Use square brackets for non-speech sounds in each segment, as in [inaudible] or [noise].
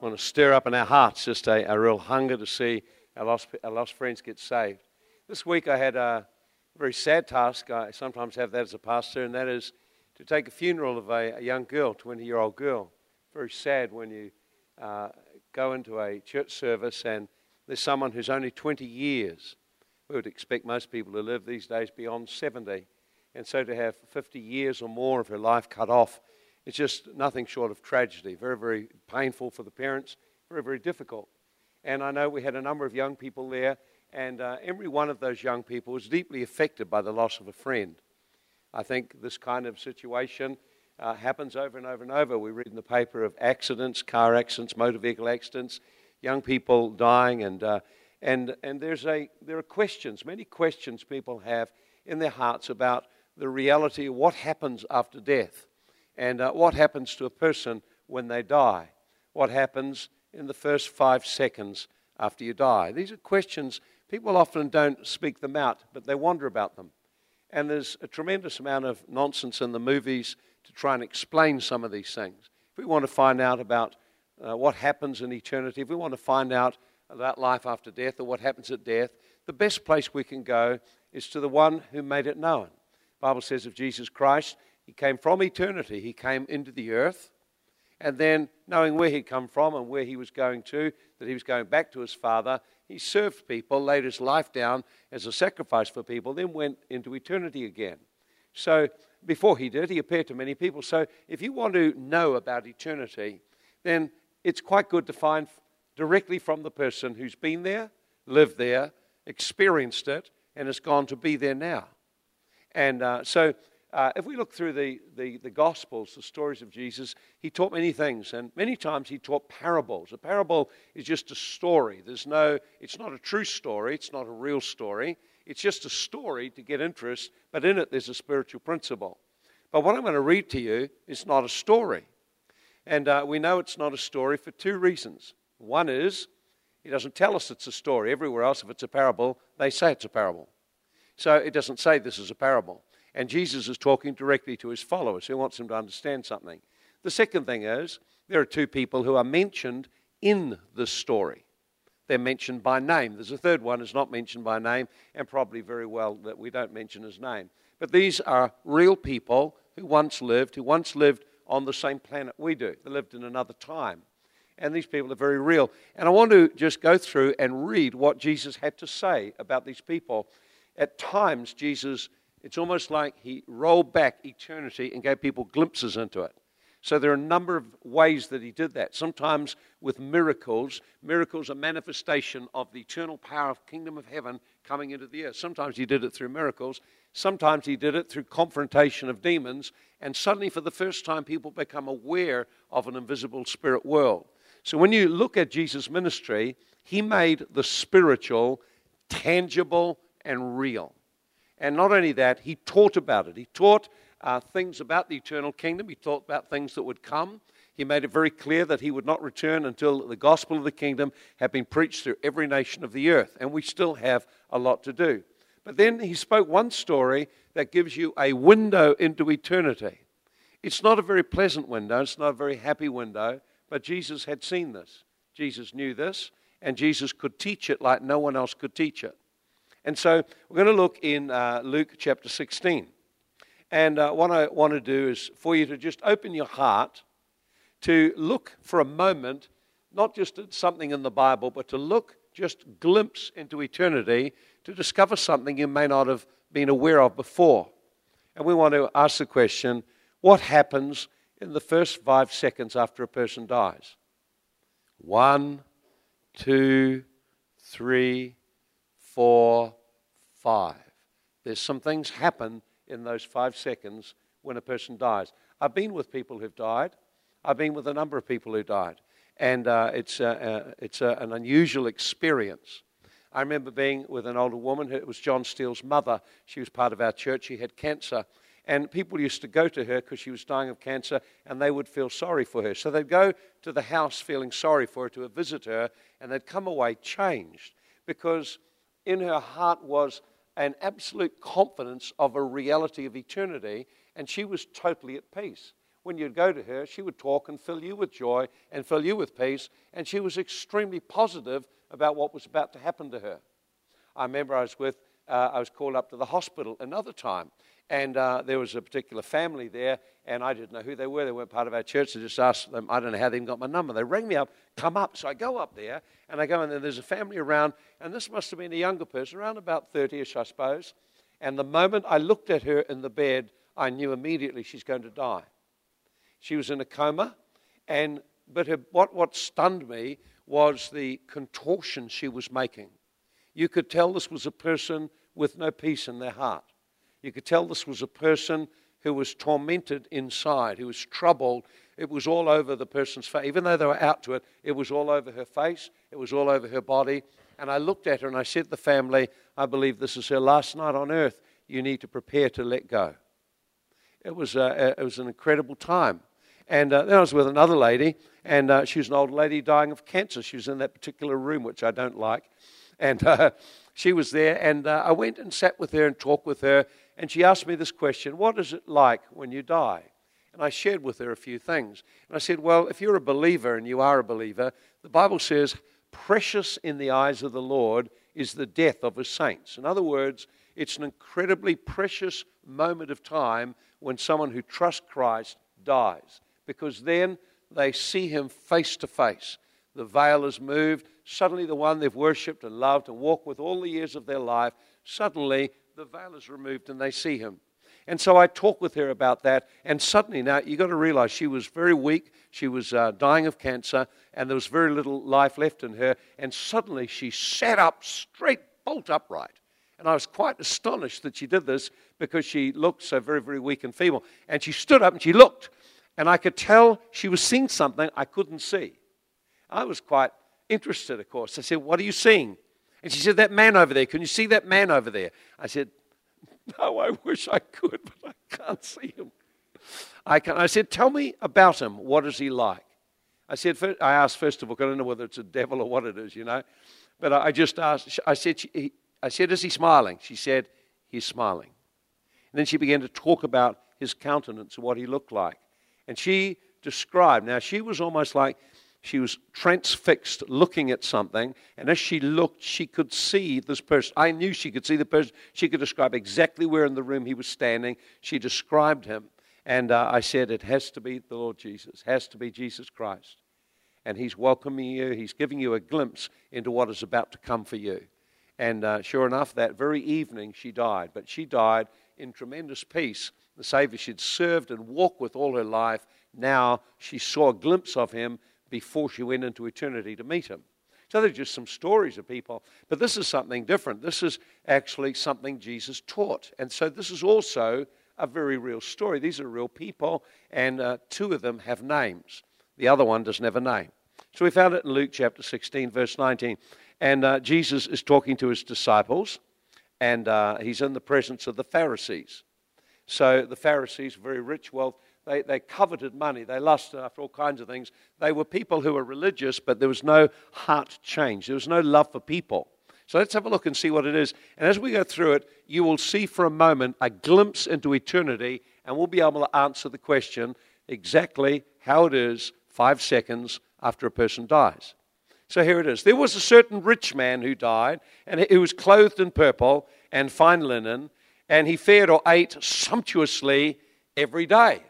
I want to stir up in our hearts just a, a real hunger to see our lost, our lost friends get saved. This week I had a very sad task. I sometimes have that as a pastor, and that is to take a funeral of a, a young girl, 20 year old girl. Very sad when you uh, go into a church service and there's someone who's only 20 years. We would expect most people to live these days beyond 70. And so to have 50 years or more of her life cut off it's just nothing short of tragedy. Very, very painful for the parents, very, very difficult. And I know we had a number of young people there, and uh, every one of those young people was deeply affected by the loss of a friend. I think this kind of situation uh, happens over and over and over. We read in the paper of accidents, car accidents, motor vehicle accidents, young people dying, and, uh, and, and there's a, there are questions, many questions people have in their hearts about the reality of what happens after death. And uh, what happens to a person when they die? What happens in the first five seconds after you die? These are questions people often don't speak them out, but they wonder about them. And there's a tremendous amount of nonsense in the movies to try and explain some of these things. If we want to find out about uh, what happens in eternity, if we want to find out about life after death or what happens at death, the best place we can go is to the one who made it known. The Bible says of Jesus Christ, he came from eternity. He came into the earth. And then, knowing where he'd come from and where he was going to, that he was going back to his Father, he served people, laid his life down as a sacrifice for people, then went into eternity again. So, before he did, he appeared to many people. So, if you want to know about eternity, then it's quite good to find directly from the person who's been there, lived there, experienced it, and has gone to be there now. And uh, so, uh, if we look through the, the, the, Gospels, the stories of Jesus, he taught many things, and many times he taught parables. A parable is just a story. There's no, it's not a true story, it's not a real story. It's just a story to get interest, but in it there's a spiritual principle. But what I'm going to read to you is not a story. And uh, we know it's not a story for two reasons. One is, he doesn't tell us it's a story. Everywhere else, if it's a parable, they say it's a parable. So it doesn't say this is a parable. And Jesus is talking directly to his followers who wants them to understand something. The second thing is there are two people who are mentioned in the story. They're mentioned by name. There's a third one who's not mentioned by name, and probably very well that we don't mention his name. But these are real people who once lived, who once lived on the same planet we do. They lived in another time. And these people are very real. And I want to just go through and read what Jesus had to say about these people. At times, Jesus it's almost like he rolled back eternity and gave people glimpses into it. So there are a number of ways that he did that. Sometimes with miracles. Miracles are manifestation of the eternal power of kingdom of heaven coming into the earth. Sometimes he did it through miracles. Sometimes he did it through confrontation of demons. And suddenly, for the first time, people become aware of an invisible spirit world. So when you look at Jesus' ministry, he made the spiritual tangible and real. And not only that, he taught about it. He taught uh, things about the eternal kingdom, he taught about things that would come. He made it very clear that he would not return until the gospel of the kingdom had been preached through every nation of the earth. And we still have a lot to do. But then he spoke one story that gives you a window into eternity. It's not a very pleasant window, it's not a very happy window, but Jesus had seen this. Jesus knew this, and Jesus could teach it like no one else could teach it. And so we're going to look in uh, Luke chapter 16. And uh, what I want to do is for you to just open your heart to look for a moment, not just at something in the Bible, but to look just glimpse into eternity to discover something you may not have been aware of before. And we want to ask the question what happens in the first five seconds after a person dies? One, two, three, four, five. There's some things happen in those five seconds when a person dies. I've been with people who've died. I've been with a number of people who died. And uh, it's, uh, uh, it's uh, an unusual experience. I remember being with an older woman. It was John Steele's mother. She was part of our church. She had cancer. And people used to go to her because she was dying of cancer and they would feel sorry for her. So they'd go to the house feeling sorry for her to visit her and they'd come away changed because in her heart was an absolute confidence of a reality of eternity, and she was totally at peace. when you'd go to her, she would talk and fill you with joy and fill you with peace. And she was extremely positive about what was about to happen to her. I remember I was with, uh, I was called up to the hospital another time. And uh, there was a particular family there, and I didn't know who they were. They weren't part of our church. I just asked them, I don't know how they even got my number. They rang me up, come up. So I go up there, and I go there. There's a family around, and this must have been a younger person, around about 30 ish, I suppose. And the moment I looked at her in the bed, I knew immediately she's going to die. She was in a coma, and but her, what, what stunned me was the contortion she was making. You could tell this was a person with no peace in their heart. You could tell this was a person who was tormented inside, who was troubled. It was all over the person's face. Even though they were out to it, it was all over her face, it was all over her body. And I looked at her and I said to the family, I believe this is her last night on earth. You need to prepare to let go. It was, uh, it was an incredible time. And uh, then I was with another lady, and uh, she was an old lady dying of cancer. She was in that particular room, which I don't like. And [laughs] uh, she was there, and uh, I went and sat with her and talked with her. And she asked me this question What is it like when you die? And I shared with her a few things. And I said, Well, if you're a believer, and you are a believer, the Bible says, Precious in the eyes of the Lord is the death of his saints. In other words, it's an incredibly precious moment of time when someone who trusts Christ dies because then they see him face to face. The veil is moved. Suddenly, the one they've worshipped and loved and walked with all the years of their life, suddenly the veil is removed and they see him. And so I talked with her about that. And suddenly, now you've got to realize she was very weak. She was uh, dying of cancer, and there was very little life left in her. And suddenly, she sat up straight, bolt upright. And I was quite astonished that she did this because she looked so very, very weak and feeble. And she stood up and she looked and I could tell she was seeing something I couldn't see. I was quite interested, of course. I said, What are you seeing? And she said, That man over there. Can you see that man over there? I said, No, I wish I could, but I can't see him. I, can. I said, Tell me about him. What is he like? I said, I asked first of all, I don't know whether it's a devil or what it is, you know. But I just asked, I said, I said, Is he smiling? She said, He's smiling. And then she began to talk about his countenance and what he looked like. And she described, now she was almost like she was transfixed looking at something. And as she looked, she could see this person. I knew she could see the person. She could describe exactly where in the room he was standing. She described him. And uh, I said, It has to be the Lord Jesus, has to be Jesus Christ. And he's welcoming you, he's giving you a glimpse into what is about to come for you. And uh, sure enough, that very evening she died. But she died in tremendous peace the Savior she'd served and walked with all her life, now she saw a glimpse of him before she went into eternity to meet him. So they're just some stories of people. But this is something different. This is actually something Jesus taught. And so this is also a very real story. These are real people, and uh, two of them have names. The other one doesn't have a name. So we found it in Luke chapter 16, verse 19. And uh, Jesus is talking to his disciples, and uh, he's in the presence of the Pharisees. So the Pharisees, very rich, well, they, they coveted money. They lusted after all kinds of things. They were people who were religious, but there was no heart change. There was no love for people. So let's have a look and see what it is. And as we go through it, you will see for a moment a glimpse into eternity, and we'll be able to answer the question exactly how it is five seconds after a person dies. So here it is. There was a certain rich man who died, and he was clothed in purple and fine linen, and he fared or ate sumptuously every day.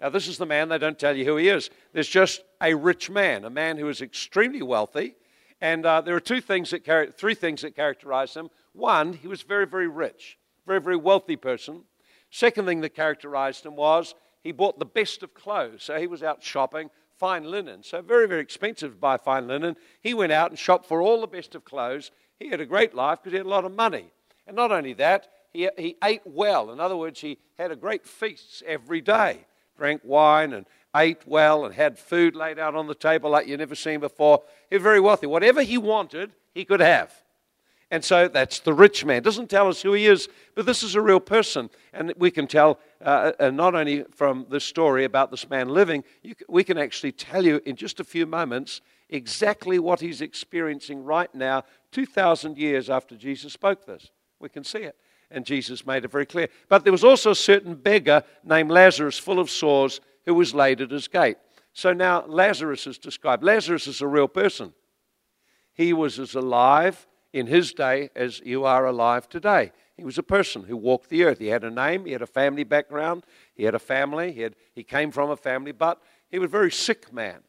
Now, this is the man, they don't tell you who he is. There's just a rich man, a man who is extremely wealthy. And uh, there are two things that char- three things that characterize him. One, he was very, very rich, very, very wealthy person. Second thing that characterized him was he bought the best of clothes. So he was out shopping, fine linen. So very, very expensive to buy fine linen. He went out and shopped for all the best of clothes. He had a great life because he had a lot of money. And not only that, he, he ate well. In other words, he had a great feasts every day, drank wine and ate well and had food laid out on the table like you've never seen before. He was very wealthy. Whatever he wanted, he could have. And so that's the rich man. Doesn't tell us who he is, but this is a real person. And we can tell, uh, not only from this story about this man living, can, we can actually tell you in just a few moments exactly what he's experiencing right now, 2,000 years after Jesus spoke this. We can see it and Jesus made it very clear. But there was also a certain beggar named Lazarus, full of sores, who was laid at his gate. So now Lazarus is described. Lazarus is a real person. He was as alive in his day as you are alive today. He was a person who walked the earth. He had a name, he had a family background, he had a family, he, had, he came from a family, but he was a very sick man.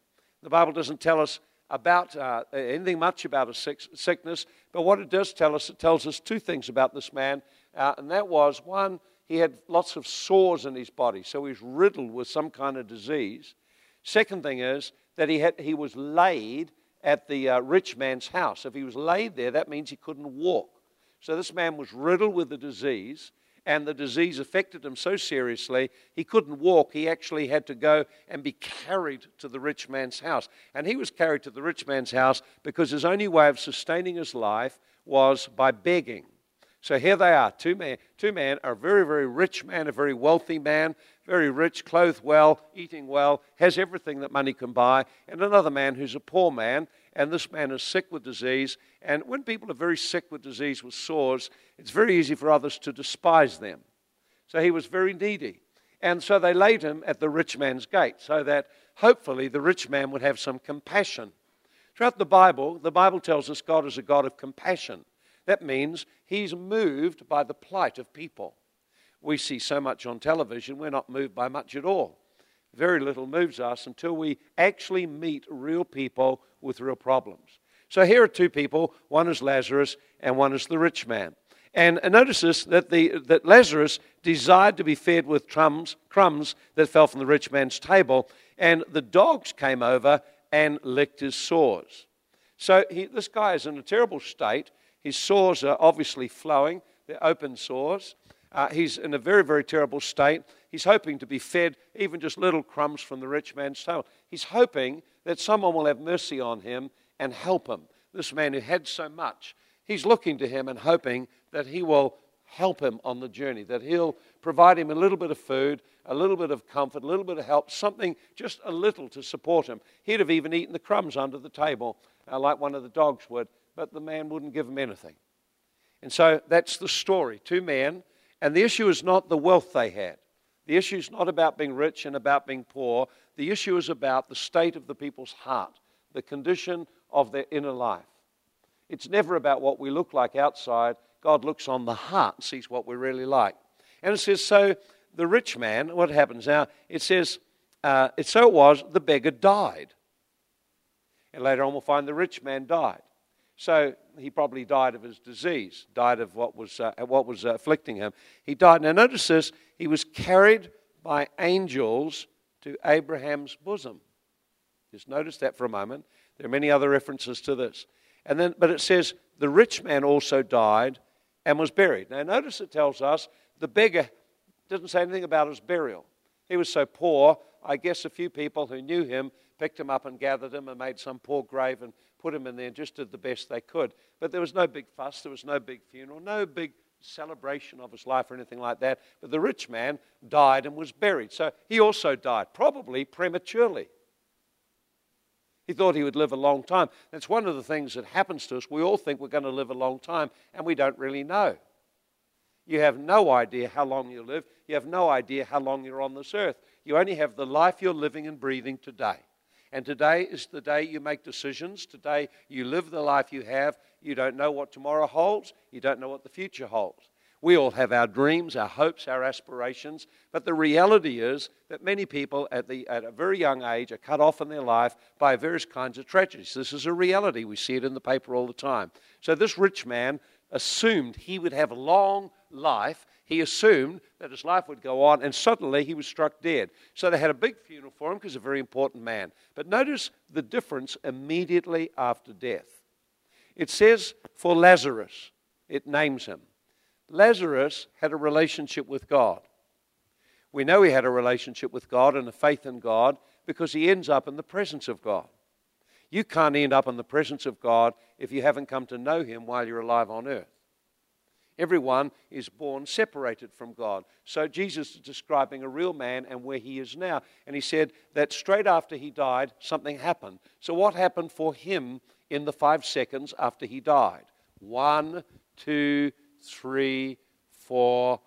The Bible doesn't tell us about uh, anything much about a sick, sickness, but what it does tell us, it tells us two things about this man, uh, and that was one, he had lots of sores in his body, so he's riddled with some kind of disease. Second thing is that he, had, he was laid at the uh, rich man's house. If he was laid there, that means he couldn't walk. So this man was riddled with the disease, and the disease affected him so seriously he couldn't walk. He actually had to go and be carried to the rich man's house. And he was carried to the rich man's house because his only way of sustaining his life was by begging. So here they are, two men, two men, a very, very rich man, a very wealthy man, very rich, clothed well, eating well, has everything that money can buy, and another man who's a poor man, and this man is sick with disease. And when people are very sick with disease, with sores, it's very easy for others to despise them. So he was very needy. And so they laid him at the rich man's gate so that hopefully the rich man would have some compassion. Throughout the Bible, the Bible tells us God is a God of compassion. That means he's moved by the plight of people. We see so much on television, we're not moved by much at all very little moves us until we actually meet real people with real problems. So here are two people one is Lazarus, and one is the rich man. And notice this that, the, that Lazarus desired to be fed with crumbs, crumbs that fell from the rich man's table, and the dogs came over and licked his sores. So he, this guy is in a terrible state. His sores are obviously flowing, they're open sores. Uh, he's in a very, very terrible state. He's hoping to be fed even just little crumbs from the rich man's table. He's hoping that someone will have mercy on him and help him. This man who had so much, he's looking to him and hoping that he will help him on the journey, that he'll provide him a little bit of food, a little bit of comfort, a little bit of help, something just a little to support him. He'd have even eaten the crumbs under the table, uh, like one of the dogs would, but the man wouldn't give him anything. And so that's the story. Two men and the issue is not the wealth they had. The issue is not about being rich and about being poor. The issue is about the state of the people's heart, the condition of their inner life. It's never about what we look like outside. God looks on the heart and sees what we're really like. And it says, so the rich man, what happens now? It says, uh, it so it was, the beggar died. And later on, we'll find the rich man died. So he probably died of his disease, died of what was, uh, what was uh, afflicting him. He died. Now, notice this he was carried by angels to Abraham's bosom. Just notice that for a moment. There are many other references to this. And then, but it says, the rich man also died and was buried. Now, notice it tells us the beggar doesn't say anything about his burial. He was so poor, I guess a few people who knew him picked him up and gathered him and made some poor grave and put him in there and just did the best they could. But there was no big fuss, there was no big funeral, no big celebration of his life or anything like that. But the rich man died and was buried. So he also died, probably prematurely. He thought he would live a long time. That's one of the things that happens to us. We all think we're going to live a long time, and we don't really know. You have no idea how long you live. You have no idea how long you're on this earth. You only have the life you're living and breathing today. And today is the day you make decisions. Today you live the life you have. You don't know what tomorrow holds. You don't know what the future holds. We all have our dreams, our hopes, our aspirations, but the reality is that many people at, the, at a very young age are cut off in their life by various kinds of tragedies. This is a reality. We see it in the paper all the time. So, this rich man assumed he would have a long life he assumed that his life would go on, and suddenly he was struck dead. So they had a big funeral for him because he's a very important man. But notice the difference immediately after death. It says for Lazarus, it names him. Lazarus had a relationship with God. We know he had a relationship with God and a faith in God because he ends up in the presence of God. You can't end up in the presence of God if you haven't come to know him while you're alive on earth. Everyone is born separated from God. So Jesus is describing a real man and where he is now. And he said that straight after he died, something happened. So, what happened for him in the five seconds after he died? One, two, three, four,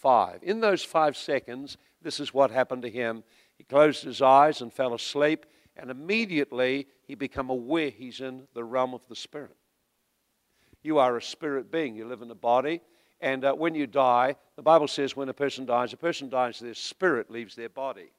five. In those five seconds, this is what happened to him. He closed his eyes and fell asleep, and immediately he became aware he's in the realm of the Spirit. You are a spirit being. You live in a body. And uh, when you die, the Bible says when a person dies, a person dies, their spirit leaves their body.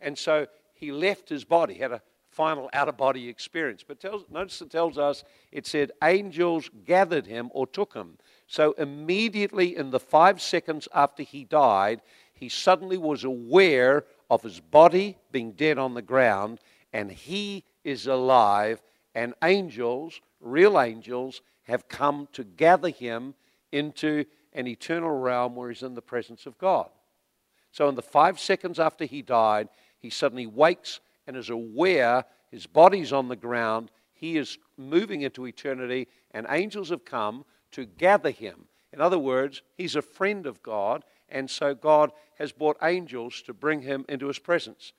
And so he left his body, had a final out of body experience. But tells, notice it tells us it said angels gathered him or took him. So immediately in the five seconds after he died, he suddenly was aware of his body being dead on the ground, and he is alive, and angels, real angels, have come to gather him into an eternal realm where he's in the presence of God. So, in the five seconds after he died, he suddenly wakes and is aware his body's on the ground. He is moving into eternity, and angels have come to gather him. In other words, he's a friend of God, and so God has brought angels to bring him into his presence.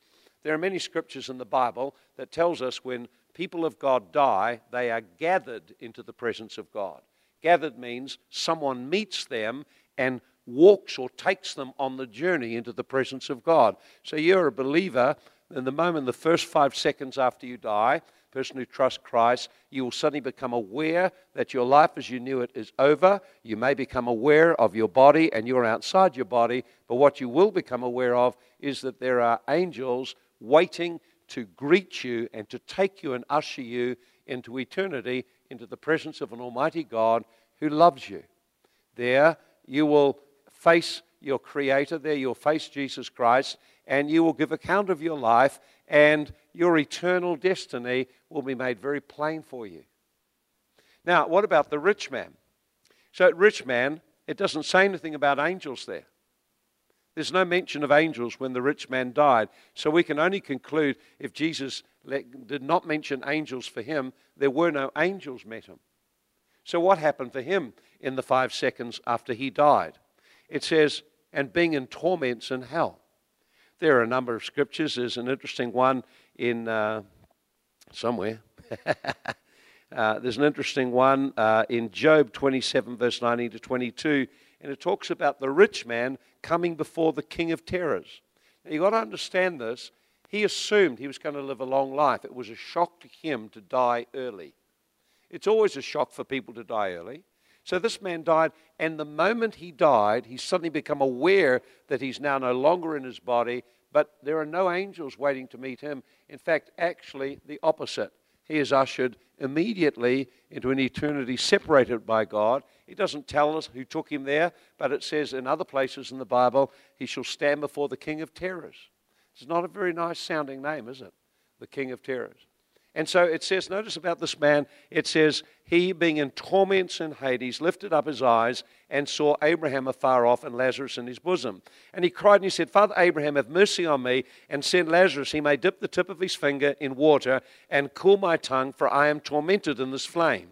There are many scriptures in the Bible that tells us when people of God die, they are gathered into the presence of God. Gathered means someone meets them and walks or takes them on the journey into the presence of God. So you're a believer, in the moment, the first five seconds after you die, person who trusts Christ, you will suddenly become aware that your life as you knew it is over. You may become aware of your body and you're outside your body, but what you will become aware of is that there are angels waiting to greet you and to take you and usher you into eternity, into the presence of an Almighty God who loves you. There you will face your Creator, there you'll face Jesus Christ, and you will give account of your life, and your eternal destiny will be made very plain for you. Now, what about the rich man? So, rich man, it doesn't say anything about angels there. There's no mention of angels when the rich man died. So we can only conclude if Jesus did not mention angels for him, there were no angels met him. So what happened for him in the five seconds after he died? It says, and being in torments in hell. There are a number of scriptures. There's an interesting one in uh, somewhere. [laughs] uh, there's an interesting one uh, in Job 27, verse 19 to 22, and it talks about the rich man coming before the king of terrors. Now, you've got to understand this. He assumed he was going to live a long life. It was a shock to him to die early. It's always a shock for people to die early. So this man died, and the moment he died, he suddenly become aware that he's now no longer in his body, but there are no angels waiting to meet him. In fact, actually, the opposite. He is ushered immediately into an eternity separated by God. It doesn't tell us who took him there, but it says in other places in the Bible, he shall stand before the King of Terrors. It's not a very nice sounding name, is it? The King of Terrors. And so it says, notice about this man, it says, he being in torments in Hades lifted up his eyes and saw Abraham afar off and Lazarus in his bosom. And he cried and he said, Father Abraham, have mercy on me and send Lazarus, he may dip the tip of his finger in water and cool my tongue, for I am tormented in this flame.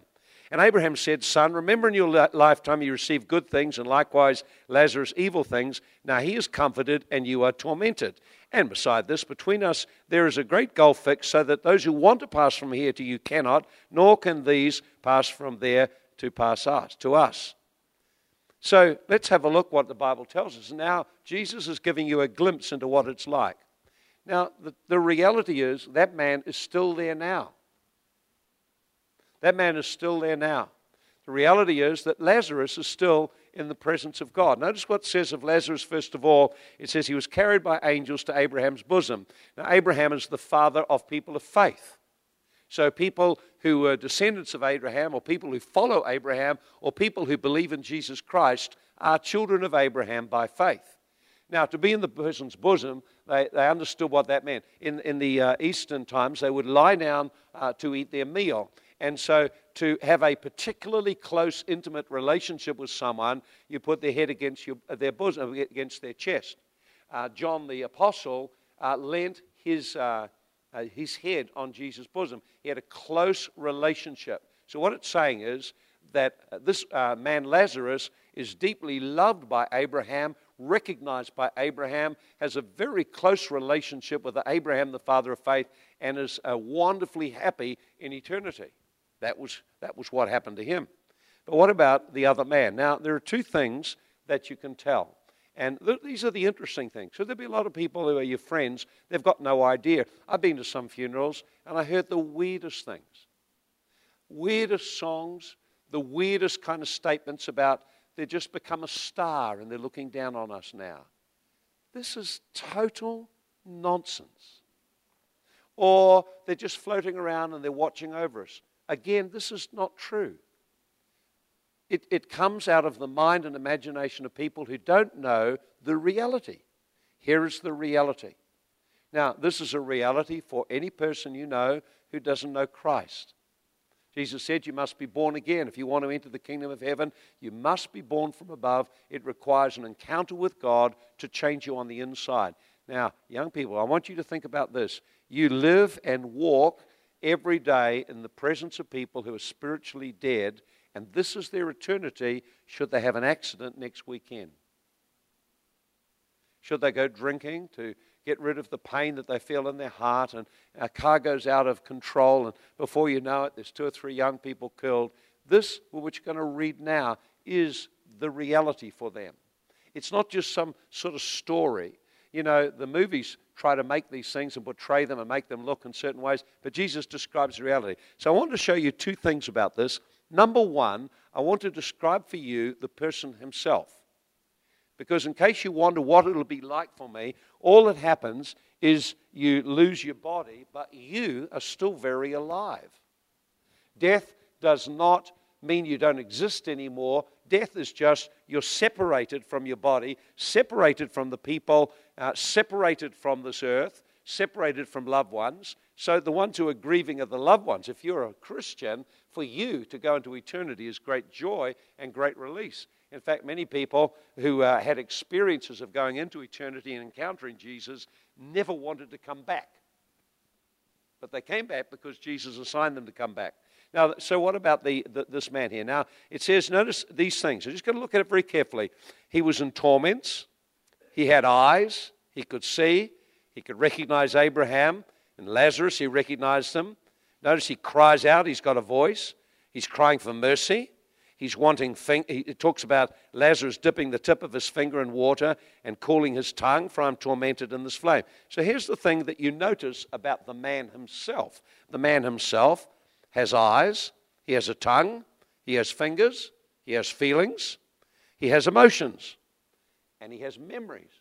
And Abraham said, Son, remember in your lifetime you received good things, and likewise Lazarus evil things. Now he is comforted, and you are tormented. And beside this, between us there is a great gulf fixed, so that those who want to pass from here to you cannot, nor can these pass from there to pass us to us. So let's have a look what the Bible tells us. Now Jesus is giving you a glimpse into what it's like. Now the, the reality is that man is still there now. That man is still there now. The reality is that Lazarus is still in the presence of God. Notice what it says of Lazarus, first of all. It says he was carried by angels to Abraham's bosom. Now, Abraham is the father of people of faith. So, people who are descendants of Abraham, or people who follow Abraham, or people who believe in Jesus Christ, are children of Abraham by faith. Now, to be in the person's bosom, they, they understood what that meant. In, in the uh, Eastern times, they would lie down uh, to eat their meal. And so, to have a particularly close, intimate relationship with someone, you put their head against your, their bosom, against their chest. Uh, John the Apostle uh, leant his, uh, uh his head on Jesus' bosom. He had a close relationship. So, what it's saying is that uh, this uh, man Lazarus is deeply loved by Abraham, recognized by Abraham, has a very close relationship with Abraham, the father of faith, and is wonderfully happy in eternity. That was, that was what happened to him. But what about the other man? Now, there are two things that you can tell. And th- these are the interesting things. So there'll be a lot of people who are your friends, they've got no idea. I've been to some funerals and I heard the weirdest things weirdest songs, the weirdest kind of statements about they've just become a star and they're looking down on us now. This is total nonsense. Or they're just floating around and they're watching over us. Again, this is not true. It, it comes out of the mind and imagination of people who don't know the reality. Here is the reality. Now, this is a reality for any person you know who doesn't know Christ. Jesus said, You must be born again. If you want to enter the kingdom of heaven, you must be born from above. It requires an encounter with God to change you on the inside. Now, young people, I want you to think about this. You live and walk every day in the presence of people who are spiritually dead and this is their eternity should they have an accident next weekend. Should they go drinking to get rid of the pain that they feel in their heart, and a car goes out of control, and before you know it, there's two or three young people killed. This, which you're going to read now, is the reality for them. It's not just some sort of story. You know, the movies try to make these things and portray them and make them look in certain ways, but Jesus describes reality. So I want to show you two things about this. Number one, I want to describe for you the person himself. Because, in case you wonder what it'll be like for me, all that happens is you lose your body, but you are still very alive. Death does not mean you don't exist anymore. Death is just you're separated from your body, separated from the people, uh, separated from this earth, separated from loved ones. So, the ones who are grieving are the loved ones. If you're a Christian, for you to go into eternity is great joy and great release. In fact, many people who uh, had experiences of going into eternity and encountering Jesus never wanted to come back. But they came back because Jesus assigned them to come back. Now, so what about the, the, this man here? Now, it says, notice these things. I'm just going to look at it very carefully. He was in torments. He had eyes. He could see. He could recognize Abraham and Lazarus. He recognized them. Notice he cries out, he's got a voice. He's crying for mercy. He's wanting, he talks about Lazarus dipping the tip of his finger in water and cooling his tongue, for I'm tormented in this flame. So here's the thing that you notice about the man himself the man himself has eyes, he has a tongue, he has fingers, he has feelings, he has emotions, and he has memories.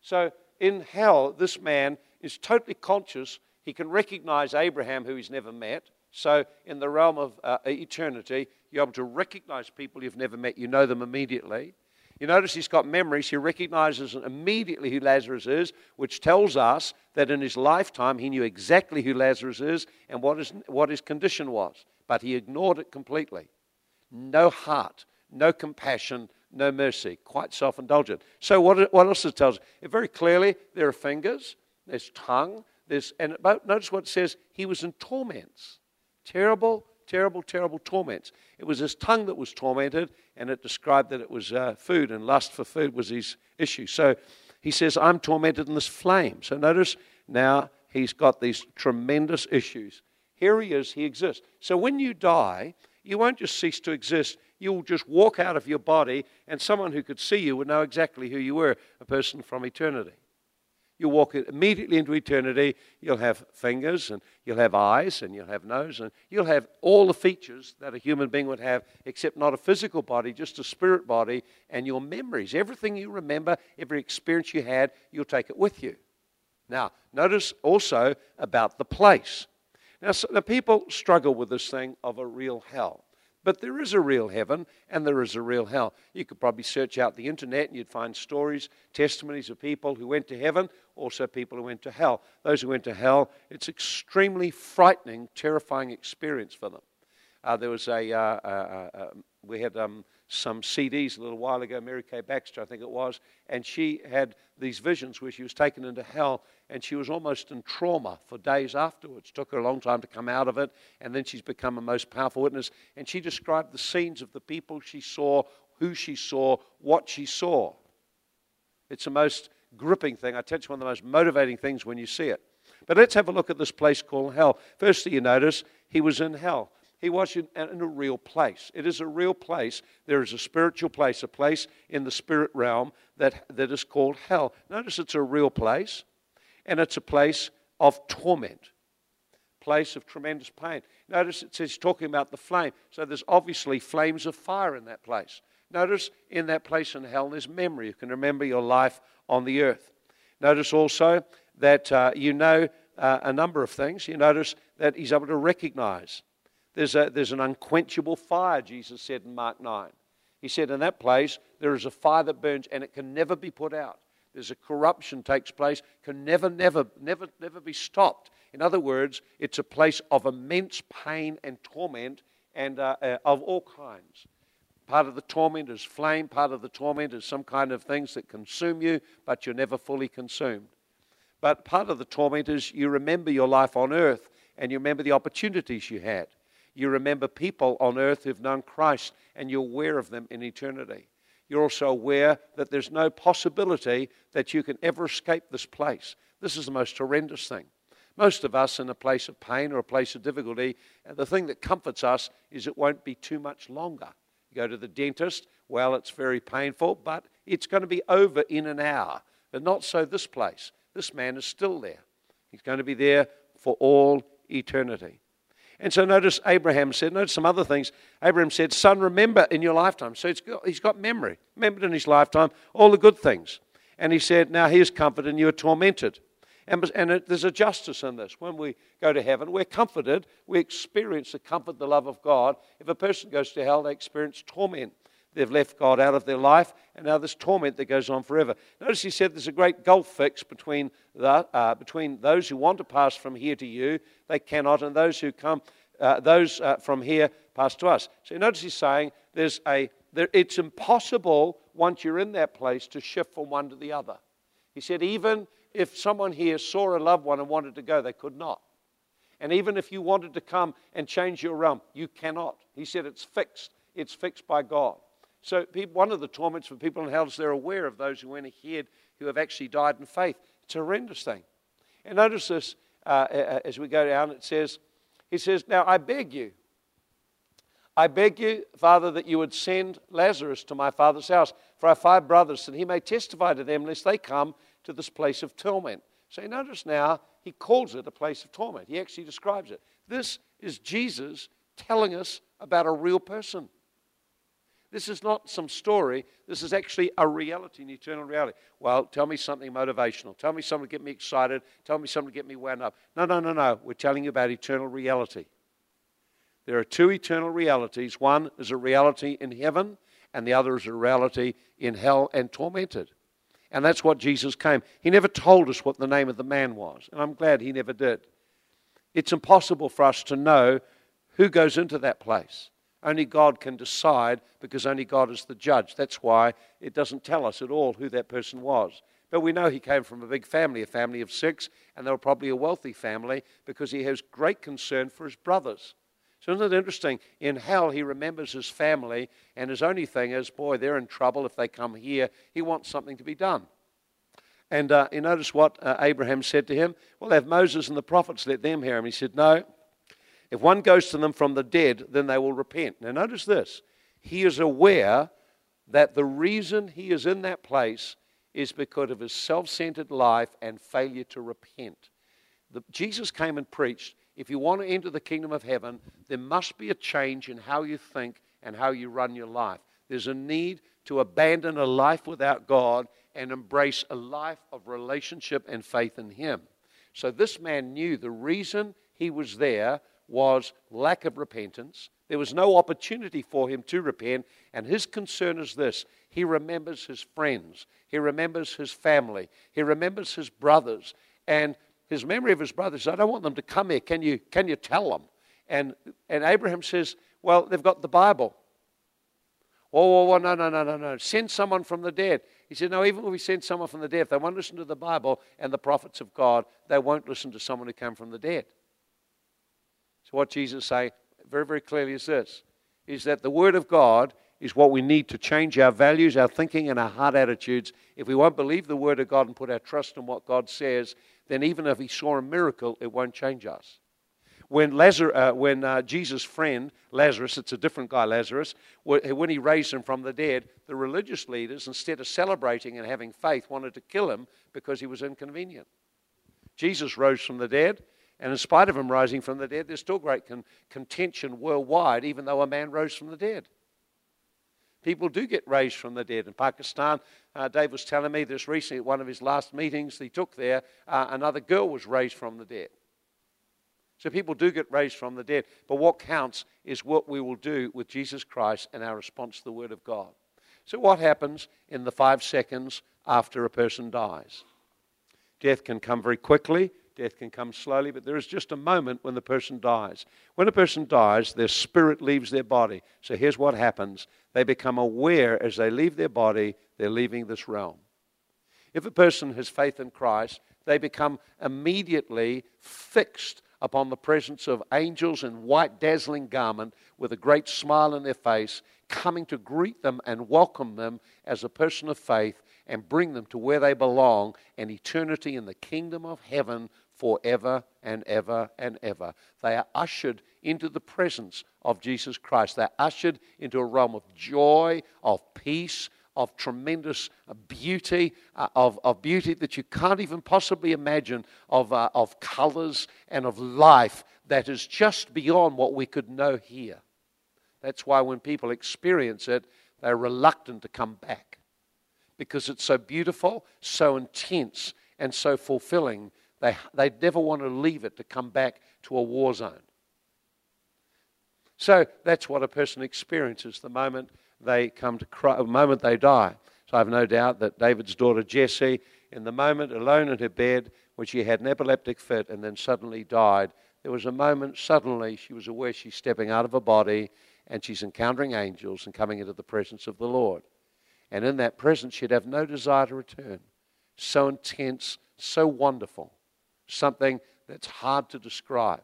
So in hell, this man is totally conscious he can recognize Abraham, who he's never met. So, in the realm of uh, eternity, you're able to recognize people you've never met. You know them immediately. You notice he's got memories. He recognizes immediately who Lazarus is, which tells us that in his lifetime he knew exactly who Lazarus is and what his, what his condition was. But he ignored it completely. No heart, no compassion, no mercy. Quite self indulgent. So, what, what else it tells us? Very clearly, there are fingers, there's tongue, there's, and about, notice what it says he was in torments. Terrible, terrible, terrible torments. It was his tongue that was tormented, and it described that it was uh, food, and lust for food was his issue. So he says, I'm tormented in this flame. So notice now he's got these tremendous issues. Here he is, he exists. So when you die, you won't just cease to exist. You'll just walk out of your body, and someone who could see you would know exactly who you were a person from eternity. You'll walk immediately into eternity. You'll have fingers and you'll have eyes and you'll have nose and you'll have all the features that a human being would have, except not a physical body, just a spirit body and your memories. Everything you remember, every experience you had, you'll take it with you. Now, notice also about the place. Now, so the people struggle with this thing of a real hell. But there is a real heaven and there is a real hell. You could probably search out the internet and you'd find stories, testimonies of people who went to heaven, also people who went to hell. Those who went to hell, it's extremely frightening, terrifying experience for them. Uh, there was a, uh, uh, uh, uh we had um, some CDs a little while ago, Mary K. Baxter, I think it was, and she had these visions where she was taken into hell and she was almost in trauma for days afterwards. It took her a long time to come out of it, and then she's become a most powerful witness. And she described the scenes of the people she saw, who she saw, what she saw. It's a most gripping thing. I tell you, one of the most motivating things when you see it. But let's have a look at this place called hell. Firstly, you notice he was in hell. He was in, in, a real place. It is a real place. There is a spiritual place, a place in the spirit realm that, that is called hell. Notice it's a real place, and it's a place of torment, place of tremendous pain. Notice it says talking about the flame. So there's obviously flames of fire in that place. Notice in that place in hell there's memory. You can remember your life on the earth. Notice also that uh, you know uh, a number of things. You notice that he's able to recognize. There's, a, there's an unquenchable fire, Jesus said in Mark 9. He said, In that place, there is a fire that burns and it can never be put out. There's a corruption takes place, can never, never, never, never be stopped. In other words, it's a place of immense pain and torment and uh, uh, of all kinds. Part of the torment is flame, part of the torment is some kind of things that consume you, but you're never fully consumed. But part of the torment is you remember your life on earth and you remember the opportunities you had. You remember people on earth who've known Christ and you're aware of them in eternity. You're also aware that there's no possibility that you can ever escape this place. This is the most horrendous thing. Most of us in a place of pain or a place of difficulty, and the thing that comforts us is it won't be too much longer. You go to the dentist, well, it's very painful, but it's going to be over in an hour. But not so this place. This man is still there. He's going to be there for all eternity. And so notice Abraham said, notice some other things. Abraham said, Son, remember in your lifetime. So he's got memory. Remembered in his lifetime all the good things. And he said, Now he is comforted and you are tormented. And, and it, there's a justice in this. When we go to heaven, we're comforted. We experience the comfort, the love of God. If a person goes to hell, they experience torment. They've left God out of their life, and now there's torment that goes on forever. Notice he said there's a great gulf fixed between, the, uh, between those who want to pass from here to you, they cannot, and those who come, uh, those uh, from here pass to us. So notice he's saying there's a, there, it's impossible once you're in that place to shift from one to the other. He said, even if someone here saw a loved one and wanted to go, they could not. And even if you wanted to come and change your realm, you cannot. He said it's fixed. It's fixed by God. So, people, one of the torments for people in hell is they're aware of those who went ahead who have actually died in faith. It's a horrendous thing. And notice this uh, as we go down. It says, He says, Now I beg you, I beg you, Father, that you would send Lazarus to my father's house, for I have five brothers, and he may testify to them lest they come to this place of torment. So notice now, he calls it a place of torment. He actually describes it. This is Jesus telling us about a real person. This is not some story. This is actually a reality, an eternal reality. Well, tell me something motivational. Tell me something to get me excited. Tell me something to get me wound up. No, no, no, no. We're telling you about eternal reality. There are two eternal realities. One is a reality in heaven, and the other is a reality in hell and tormented. And that's what Jesus came. He never told us what the name of the man was, and I'm glad he never did. It's impossible for us to know who goes into that place. Only God can decide because only God is the judge. That's why it doesn't tell us at all who that person was. But we know he came from a big family, a family of six, and they were probably a wealthy family because he has great concern for his brothers. So isn't it interesting? In hell, he remembers his family, and his only thing is, boy, they're in trouble if they come here. He wants something to be done. And uh, you notice what uh, Abraham said to him? Well, have Moses and the prophets, let them hear him. He said, No, if one goes to them from the dead, then they will repent. Now, notice this. He is aware that the reason he is in that place is because of his self centered life and failure to repent. The, Jesus came and preached if you want to enter the kingdom of heaven, there must be a change in how you think and how you run your life. There's a need to abandon a life without God and embrace a life of relationship and faith in Him. So this man knew the reason he was there was lack of repentance. There was no opportunity for him to repent. And his concern is this he remembers his friends, he remembers his family, he remembers his brothers. And his memory of his brothers, I don't want them to come here. Can you, can you tell them? And, and Abraham says, Well, they've got the Bible. Oh, oh, oh, no, no, no, no, no. Send someone from the dead. He said, No, even if we send someone from the dead, if they won't listen to the Bible and the prophets of God, they won't listen to someone who came from the dead. So, what Jesus saying very, very clearly is this is that the Word of God is what we need to change our values, our thinking, and our heart attitudes. If we won't believe the Word of God and put our trust in what God says, then even if He saw a miracle, it won't change us. When, Lazarus, uh, when uh, Jesus' friend, Lazarus, it's a different guy, Lazarus, when he raised him from the dead, the religious leaders, instead of celebrating and having faith, wanted to kill him because he was inconvenient. Jesus rose from the dead, and in spite of him rising from the dead, there's still great con- contention worldwide, even though a man rose from the dead. People do get raised from the dead. In Pakistan, uh, Dave was telling me this recently at one of his last meetings he took there, uh, another girl was raised from the dead. So people do get raised from the dead. But what counts is what we will do with Jesus Christ and our response to the Word of God. So, what happens in the five seconds after a person dies? Death can come very quickly, death can come slowly, but there is just a moment when the person dies. When a person dies, their spirit leaves their body. So, here's what happens they become aware as they leave their body, they're leaving this realm. If a person has faith in Christ, they become immediately fixed upon the presence of angels in white, dazzling garment with a great smile on their face, coming to greet them and welcome them as a person of faith and bring them to where they belong, an eternity in the kingdom of heaven forever and ever and ever. They are ushered into the presence of Jesus Christ. They're ushered into a realm of joy, of peace, of tremendous uh, beauty, uh, of, of beauty that you can't even possibly imagine, of, uh, of colors and of life that is just beyond what we could know here. That's why when people experience it, they're reluctant to come back because it's so beautiful, so intense, and so fulfilling. They, they never want to leave it to come back to a war zone. So that's what a person experiences the moment they come to the moment they die. So I have no doubt that David's daughter Jessie, in the moment alone in her bed, when she had an epileptic fit and then suddenly died, there was a moment suddenly she was aware she's stepping out of her body and she's encountering angels and coming into the presence of the Lord. And in that presence, she'd have no desire to return. So intense, so wonderful, something that's hard to describe.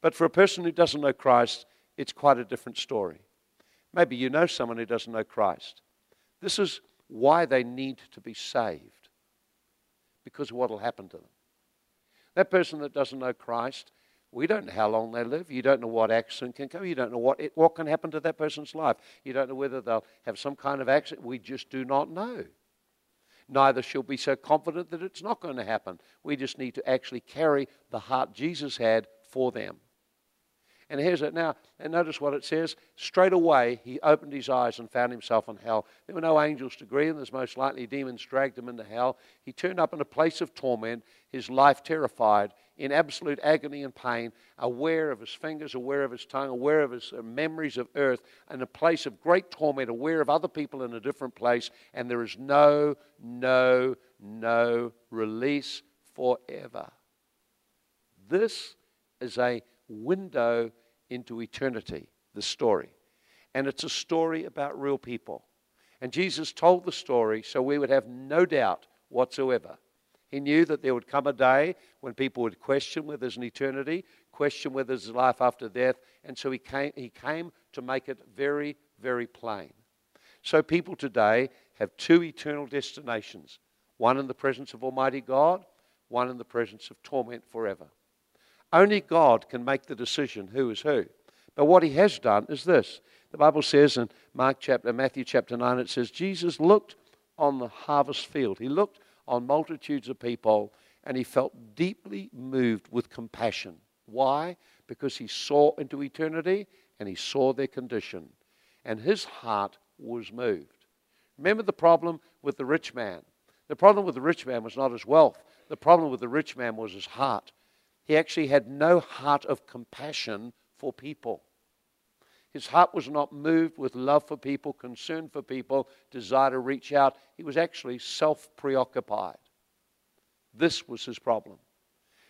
But for a person who doesn't know Christ, it's quite a different story. Maybe you know someone who doesn't know Christ. This is why they need to be saved, because of what will happen to them. That person that doesn't know Christ, we don't know how long they live. You don't know what accident can come. You don't know what, what can happen to that person's life. You don't know whether they'll have some kind of accident. We just do not know. Neither shall be so confident that it's not going to happen. We just need to actually carry the heart Jesus had for them. And here's it now. And notice what it says. Straight away, he opened his eyes and found himself in hell. There were no angels to greet him. There's most likely demons dragged him into hell. He turned up in a place of torment, his life terrified, in absolute agony and pain, aware of his fingers, aware of his tongue, aware of his uh, memories of earth, in a place of great torment, aware of other people in a different place. And there is no, no, no release forever. This is a window into eternity, the story. And it's a story about real people. And Jesus told the story so we would have no doubt whatsoever. He knew that there would come a day when people would question whether there's an eternity, question whether there's life after death, and so he came, he came to make it very, very plain. So people today have two eternal destinations one in the presence of Almighty God, one in the presence of torment forever. Only God can make the decision who is who. But what he has done is this. The Bible says in Mark chapter, Matthew chapter 9, it says, Jesus looked on the harvest field. He looked on multitudes of people and he felt deeply moved with compassion. Why? Because he saw into eternity and he saw their condition. And his heart was moved. Remember the problem with the rich man. The problem with the rich man was not his wealth. The problem with the rich man was his heart. He actually had no heart of compassion for people. His heart was not moved with love for people, concern for people, desire to reach out. He was actually self preoccupied. This was his problem.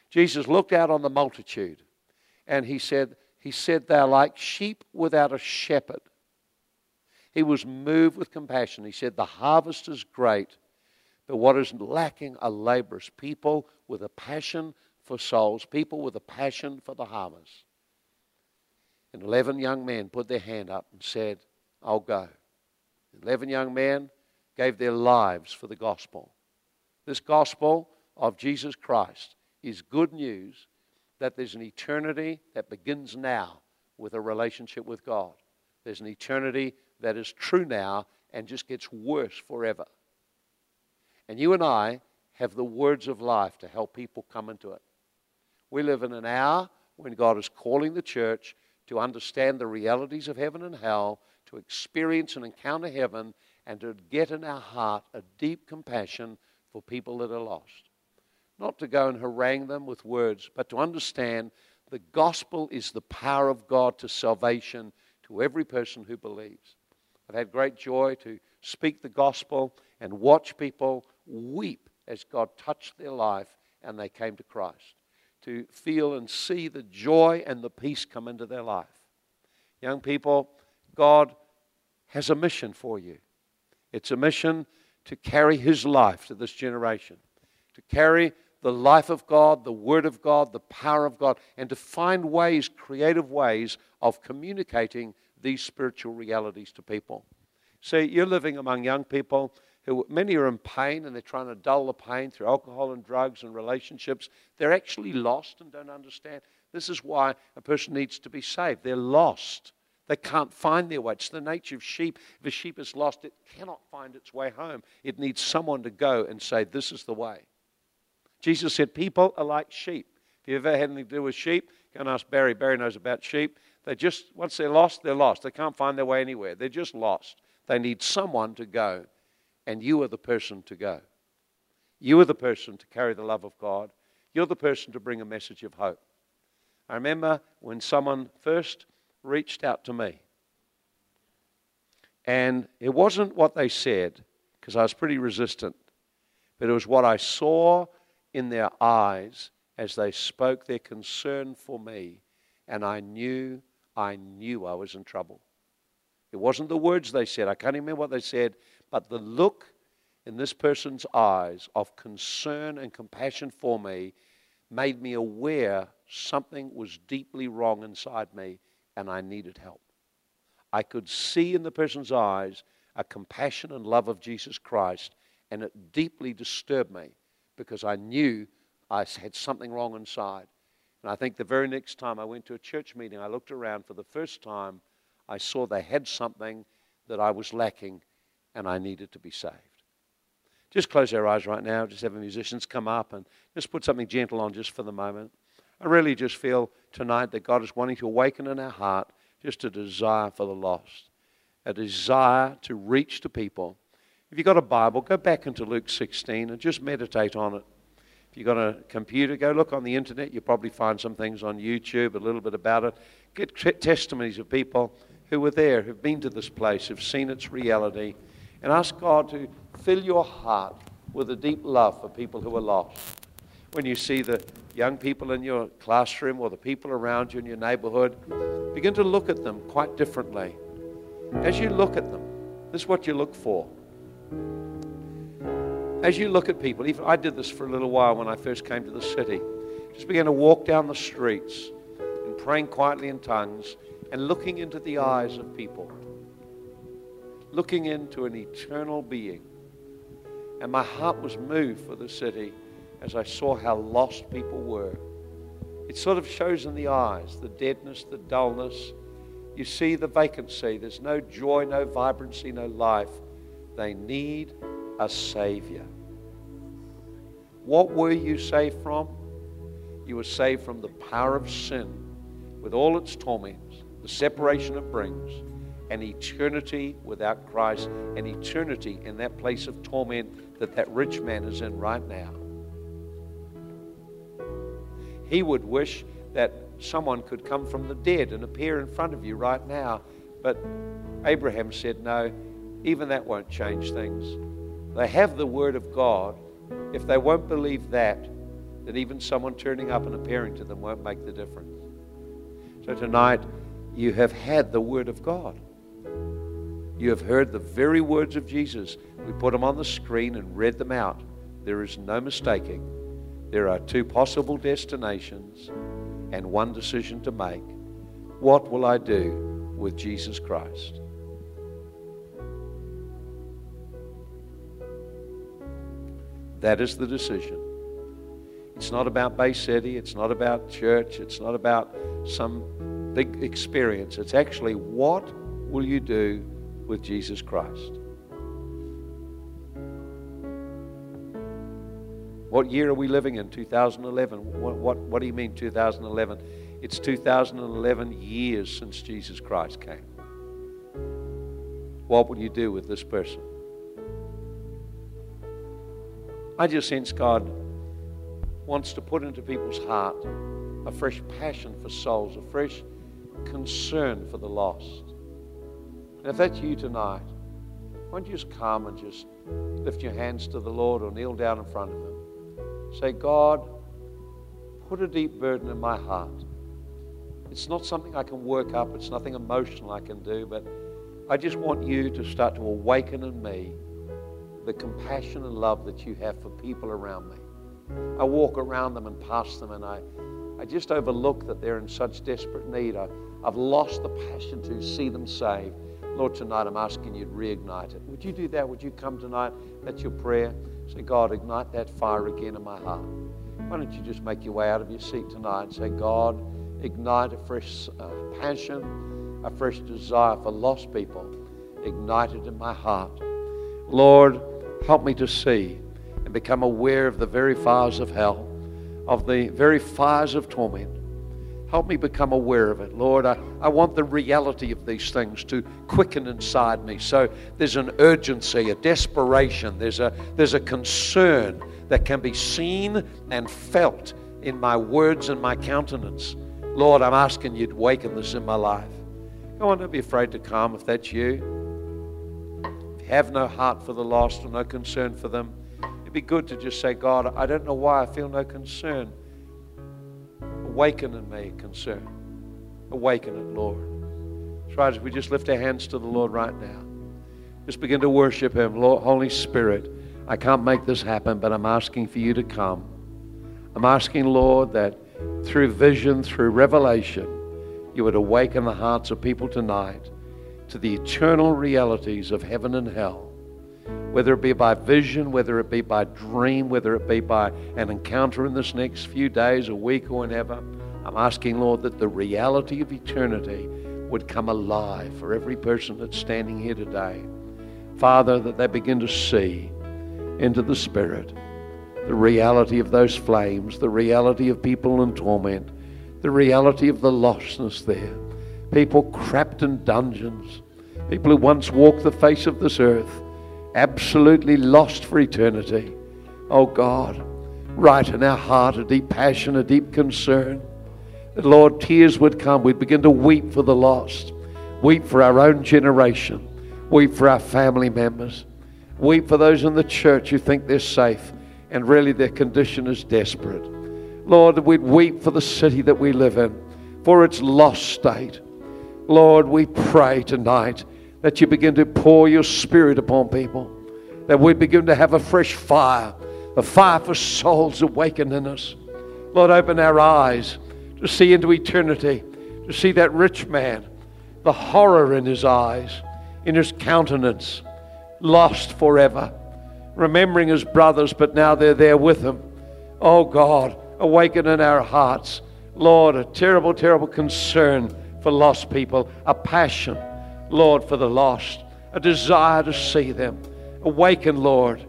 Jesus looked out on the multitude and he said, he said, They're like sheep without a shepherd. He was moved with compassion. He said, The harvest is great, but what is lacking are laborers, people with a passion for souls, people with a passion for the harvest. And 11 young men put their hand up and said, I'll go. 11 young men gave their lives for the gospel. This gospel of Jesus Christ is good news that there's an eternity that begins now with a relationship with God. There's an eternity that is true now and just gets worse forever. And you and I have the words of life to help people come into it. We live in an hour when God is calling the church to understand the realities of heaven and hell, to experience and encounter heaven, and to get in our heart a deep compassion for people that are lost. Not to go and harangue them with words, but to understand the gospel is the power of God to salvation to every person who believes. I've had great joy to speak the gospel and watch people weep as God touched their life and they came to Christ. To feel and see the joy and the peace come into their life. Young people, God has a mission for you. It's a mission to carry His life to this generation, to carry the life of God, the Word of God, the power of God, and to find ways, creative ways, of communicating these spiritual realities to people. See, you're living among young people who, many are in pain and they're trying to dull the pain through alcohol and drugs and relationships. They're actually lost and don't understand. This is why a person needs to be saved. They're lost. They can't find their way. It's the nature of sheep. If a sheep is lost, it cannot find its way home. It needs someone to go and say, This is the way. Jesus said, People are like sheep. If you ever had anything to do with sheep, go and ask Barry. Barry knows about sheep. They just, once they're lost, they're lost. They can't find their way anywhere. They're just lost. They need someone to go, and you are the person to go. You are the person to carry the love of God. You're the person to bring a message of hope. I remember when someone first reached out to me, and it wasn't what they said, because I was pretty resistant, but it was what I saw in their eyes as they spoke their concern for me, and I knew, I knew I was in trouble. It wasn't the words they said, I can't remember what they said, but the look in this person's eyes of concern and compassion for me made me aware something was deeply wrong inside me and I needed help. I could see in the person's eyes a compassion and love of Jesus Christ, and it deeply disturbed me because I knew I had something wrong inside. And I think the very next time I went to a church meeting, I looked around for the first time, I saw they had something that I was lacking and I needed to be saved. Just close your eyes right now. Just have the musicians come up and just put something gentle on just for the moment. I really just feel tonight that God is wanting to awaken in our heart just a desire for the lost, a desire to reach to people if you've got a Bible, go back into Luke 16 and just meditate on it. If you've got a computer, go look on the internet. You'll probably find some things on YouTube, a little bit about it. Get testimonies of people who were there, who've been to this place, who've seen its reality, and ask God to fill your heart with a deep love for people who are lost. When you see the young people in your classroom or the people around you in your neighborhood, begin to look at them quite differently. As you look at them, this is what you look for. As you look at people, even I did this for a little while when I first came to the city. Just began to walk down the streets and praying quietly in tongues and looking into the eyes of people, looking into an eternal being. And my heart was moved for the city as I saw how lost people were. It sort of shows in the eyes the deadness, the dullness. You see the vacancy. There's no joy, no vibrancy, no life. They need a Savior. What were you saved from? You were saved from the power of sin with all its torments, the separation it brings, an eternity without Christ, an eternity in that place of torment that that rich man is in right now. He would wish that someone could come from the dead and appear in front of you right now. But Abraham said, No, even that won't change things. They have the Word of God. If they won't believe that, then even someone turning up and appearing to them won't make the difference. So tonight, you have had the Word of God. You have heard the very words of Jesus. We put them on the screen and read them out. There is no mistaking. There are two possible destinations and one decision to make. What will I do with Jesus Christ? That is the decision. It's not about Bay City. It's not about church. It's not about some big experience. It's actually what will you do with Jesus Christ? What year are we living in? 2011. What, what, what do you mean 2011? It's 2011 years since Jesus Christ came. What will you do with this person? I just sense God wants to put into people's heart a fresh passion for souls, a fresh concern for the lost. And if that's you tonight, why don't you just come and just lift your hands to the Lord or kneel down in front of Him? Say, God, put a deep burden in my heart. It's not something I can work up, it's nothing emotional I can do, but I just want you to start to awaken in me the compassion and love that you have for people around me. I walk around them and past them, and I, I just overlook that they're in such desperate need. I, I've lost the passion to see them saved. Lord, tonight I'm asking you to reignite it. Would you do that? Would you come tonight? That's your prayer. Say, God, ignite that fire again in my heart. Why don't you just make your way out of your seat tonight and say, God, ignite a fresh uh, passion, a fresh desire for lost people. Ignite it in my heart. Lord, help me to see and become aware of the very fires of hell, of the very fires of torment. Help me become aware of it. Lord, I, I want the reality of these things to quicken inside me. So there's an urgency, a desperation, there's a, there's a concern that can be seen and felt in my words and my countenance. Lord, I'm asking you to awaken this in my life. Go on, don't be afraid to come if that's you. If you have no heart for the lost or no concern for them, it'd be good to just say, God, I don't know why I feel no concern. Awaken in me concern. Awaken it, Lord. That's right, as we just lift our hands to the Lord right now. Just begin to worship Him. Lord, Holy Spirit, I can't make this happen, but I'm asking for you to come. I'm asking, Lord, that through vision, through revelation, you would awaken the hearts of people tonight to the eternal realities of heaven and hell, whether it be by vision, whether it be by dream, whether it be by an encounter in this next few days, a week, or whenever. I'm asking, Lord, that the reality of eternity would come alive for every person that's standing here today. Father, that they begin to see into the Spirit the reality of those flames, the reality of people in torment, the reality of the lostness there people trapped in dungeons, people who once walked the face of this earth, absolutely lost for eternity. Oh God, write in our heart a deep passion, a deep concern. Lord, tears would come. We'd begin to weep for the lost, weep for our own generation, weep for our family members, weep for those in the church who think they're safe and really their condition is desperate. Lord, we'd weep for the city that we live in, for its lost state. Lord, we pray tonight that you begin to pour your spirit upon people, that we begin to have a fresh fire, a fire for souls awakened in us. Lord, open our eyes to see into eternity, to see that rich man, the horror in his eyes, in his countenance, lost forever, remembering his brothers, but now they're there with him. Oh God, awaken in our hearts, Lord, a terrible, terrible concern for lost people, a passion, Lord, for the lost, a desire to see them. Awaken, Lord,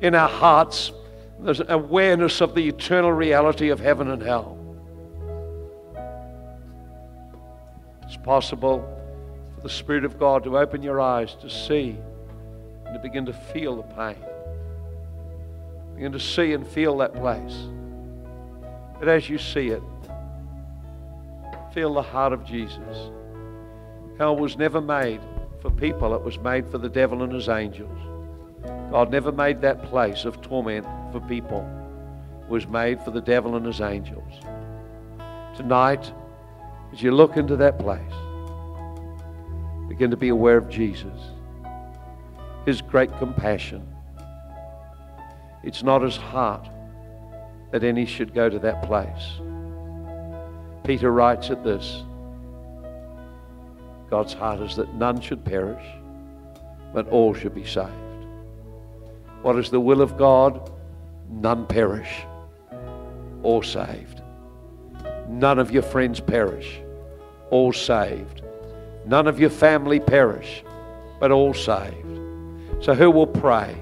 in our hearts, there's an awareness of the eternal reality of heaven and hell. It's possible for the Spirit of God to open your eyes to see and to begin to feel the pain. Begin to see and feel that place. But as you see it, feel the heart of Jesus. Hell was never made for people, it was made for the devil and his angels. God never made that place of torment for people, it was made for the devil and his angels. Tonight, as you look into that place, begin to be aware of Jesus, his great compassion. It's not his heart that any should go to that place. Peter writes at this God's heart is that none should perish, but all should be saved. What is the will of God? None perish, all saved. None of your friends perish, all saved. None of your family perish, but all saved. So, who will pray?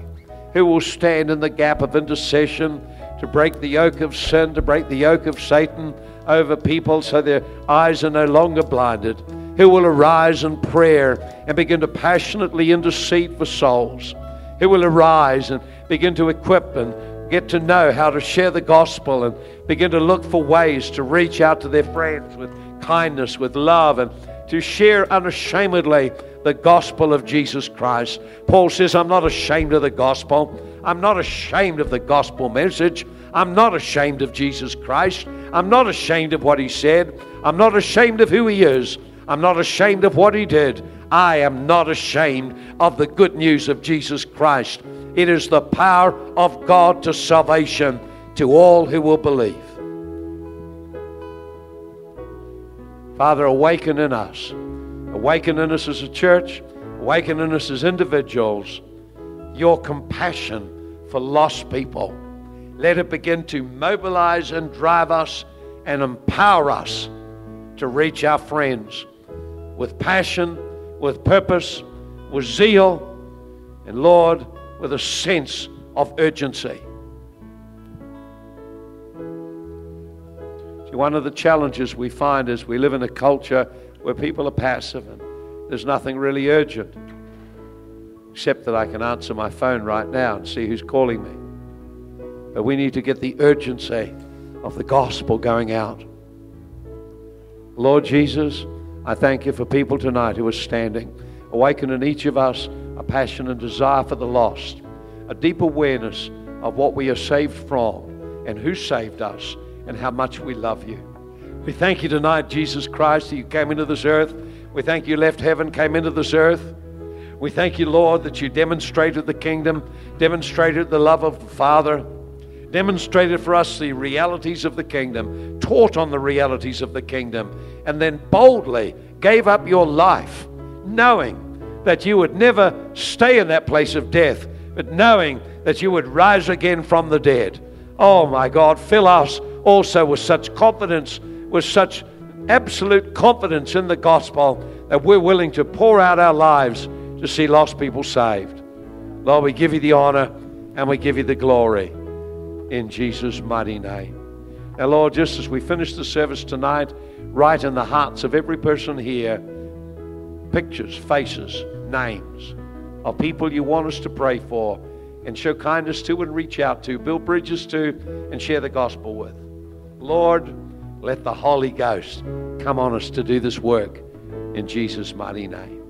Who will stand in the gap of intercession to break the yoke of sin, to break the yoke of Satan over people so their eyes are no longer blinded? Who will arise in prayer and begin to passionately intercede for souls? Who will arise and begin to equip and get to know how to share the gospel and begin to look for ways to reach out to their friends with kindness, with love, and to share unashamedly the gospel of Jesus Christ. Paul says, I'm not ashamed of the gospel. I'm not ashamed of the gospel message. I'm not ashamed of Jesus Christ. I'm not ashamed of what he said. I'm not ashamed of who he is. I'm not ashamed of what he did. I am not ashamed of the good news of Jesus Christ. It is the power of God to salvation to all who will believe. Father, awaken in us. Awaken in us as a church. Awaken in us as individuals. Your compassion for lost people. Let it begin to mobilize and drive us and empower us to reach our friends with passion, with purpose, with zeal, and Lord, with a sense of urgency. See, one of the challenges we find is we live in a culture where people are passive and there's nothing really urgent, except that I can answer my phone right now and see who's calling me. But we need to get the urgency of the gospel going out. Lord Jesus, I thank you for people tonight who are standing. Awaken in each of us a passion and desire for the lost, a deep awareness of what we are saved from and who saved us and how much we love you. We thank you tonight, Jesus Christ, that you came into this earth. We thank you left heaven, came into this earth. We thank you, Lord, that you demonstrated the kingdom, demonstrated the love of the Father, demonstrated for us the realities of the kingdom, taught on the realities of the kingdom, and then boldly gave up your life, knowing that you would never stay in that place of death, but knowing that you would rise again from the dead. Oh my God, fill us also with such confidence, with such absolute confidence in the gospel that we're willing to pour out our lives to see lost people saved. Lord, we give you the honor and we give you the glory in Jesus' mighty name. Now, Lord, just as we finish the service tonight, write in the hearts of every person here pictures, faces, names of people you want us to pray for and show kindness to and reach out to, build bridges to, and share the gospel with. Lord, let the Holy Ghost come on us to do this work in Jesus' mighty name.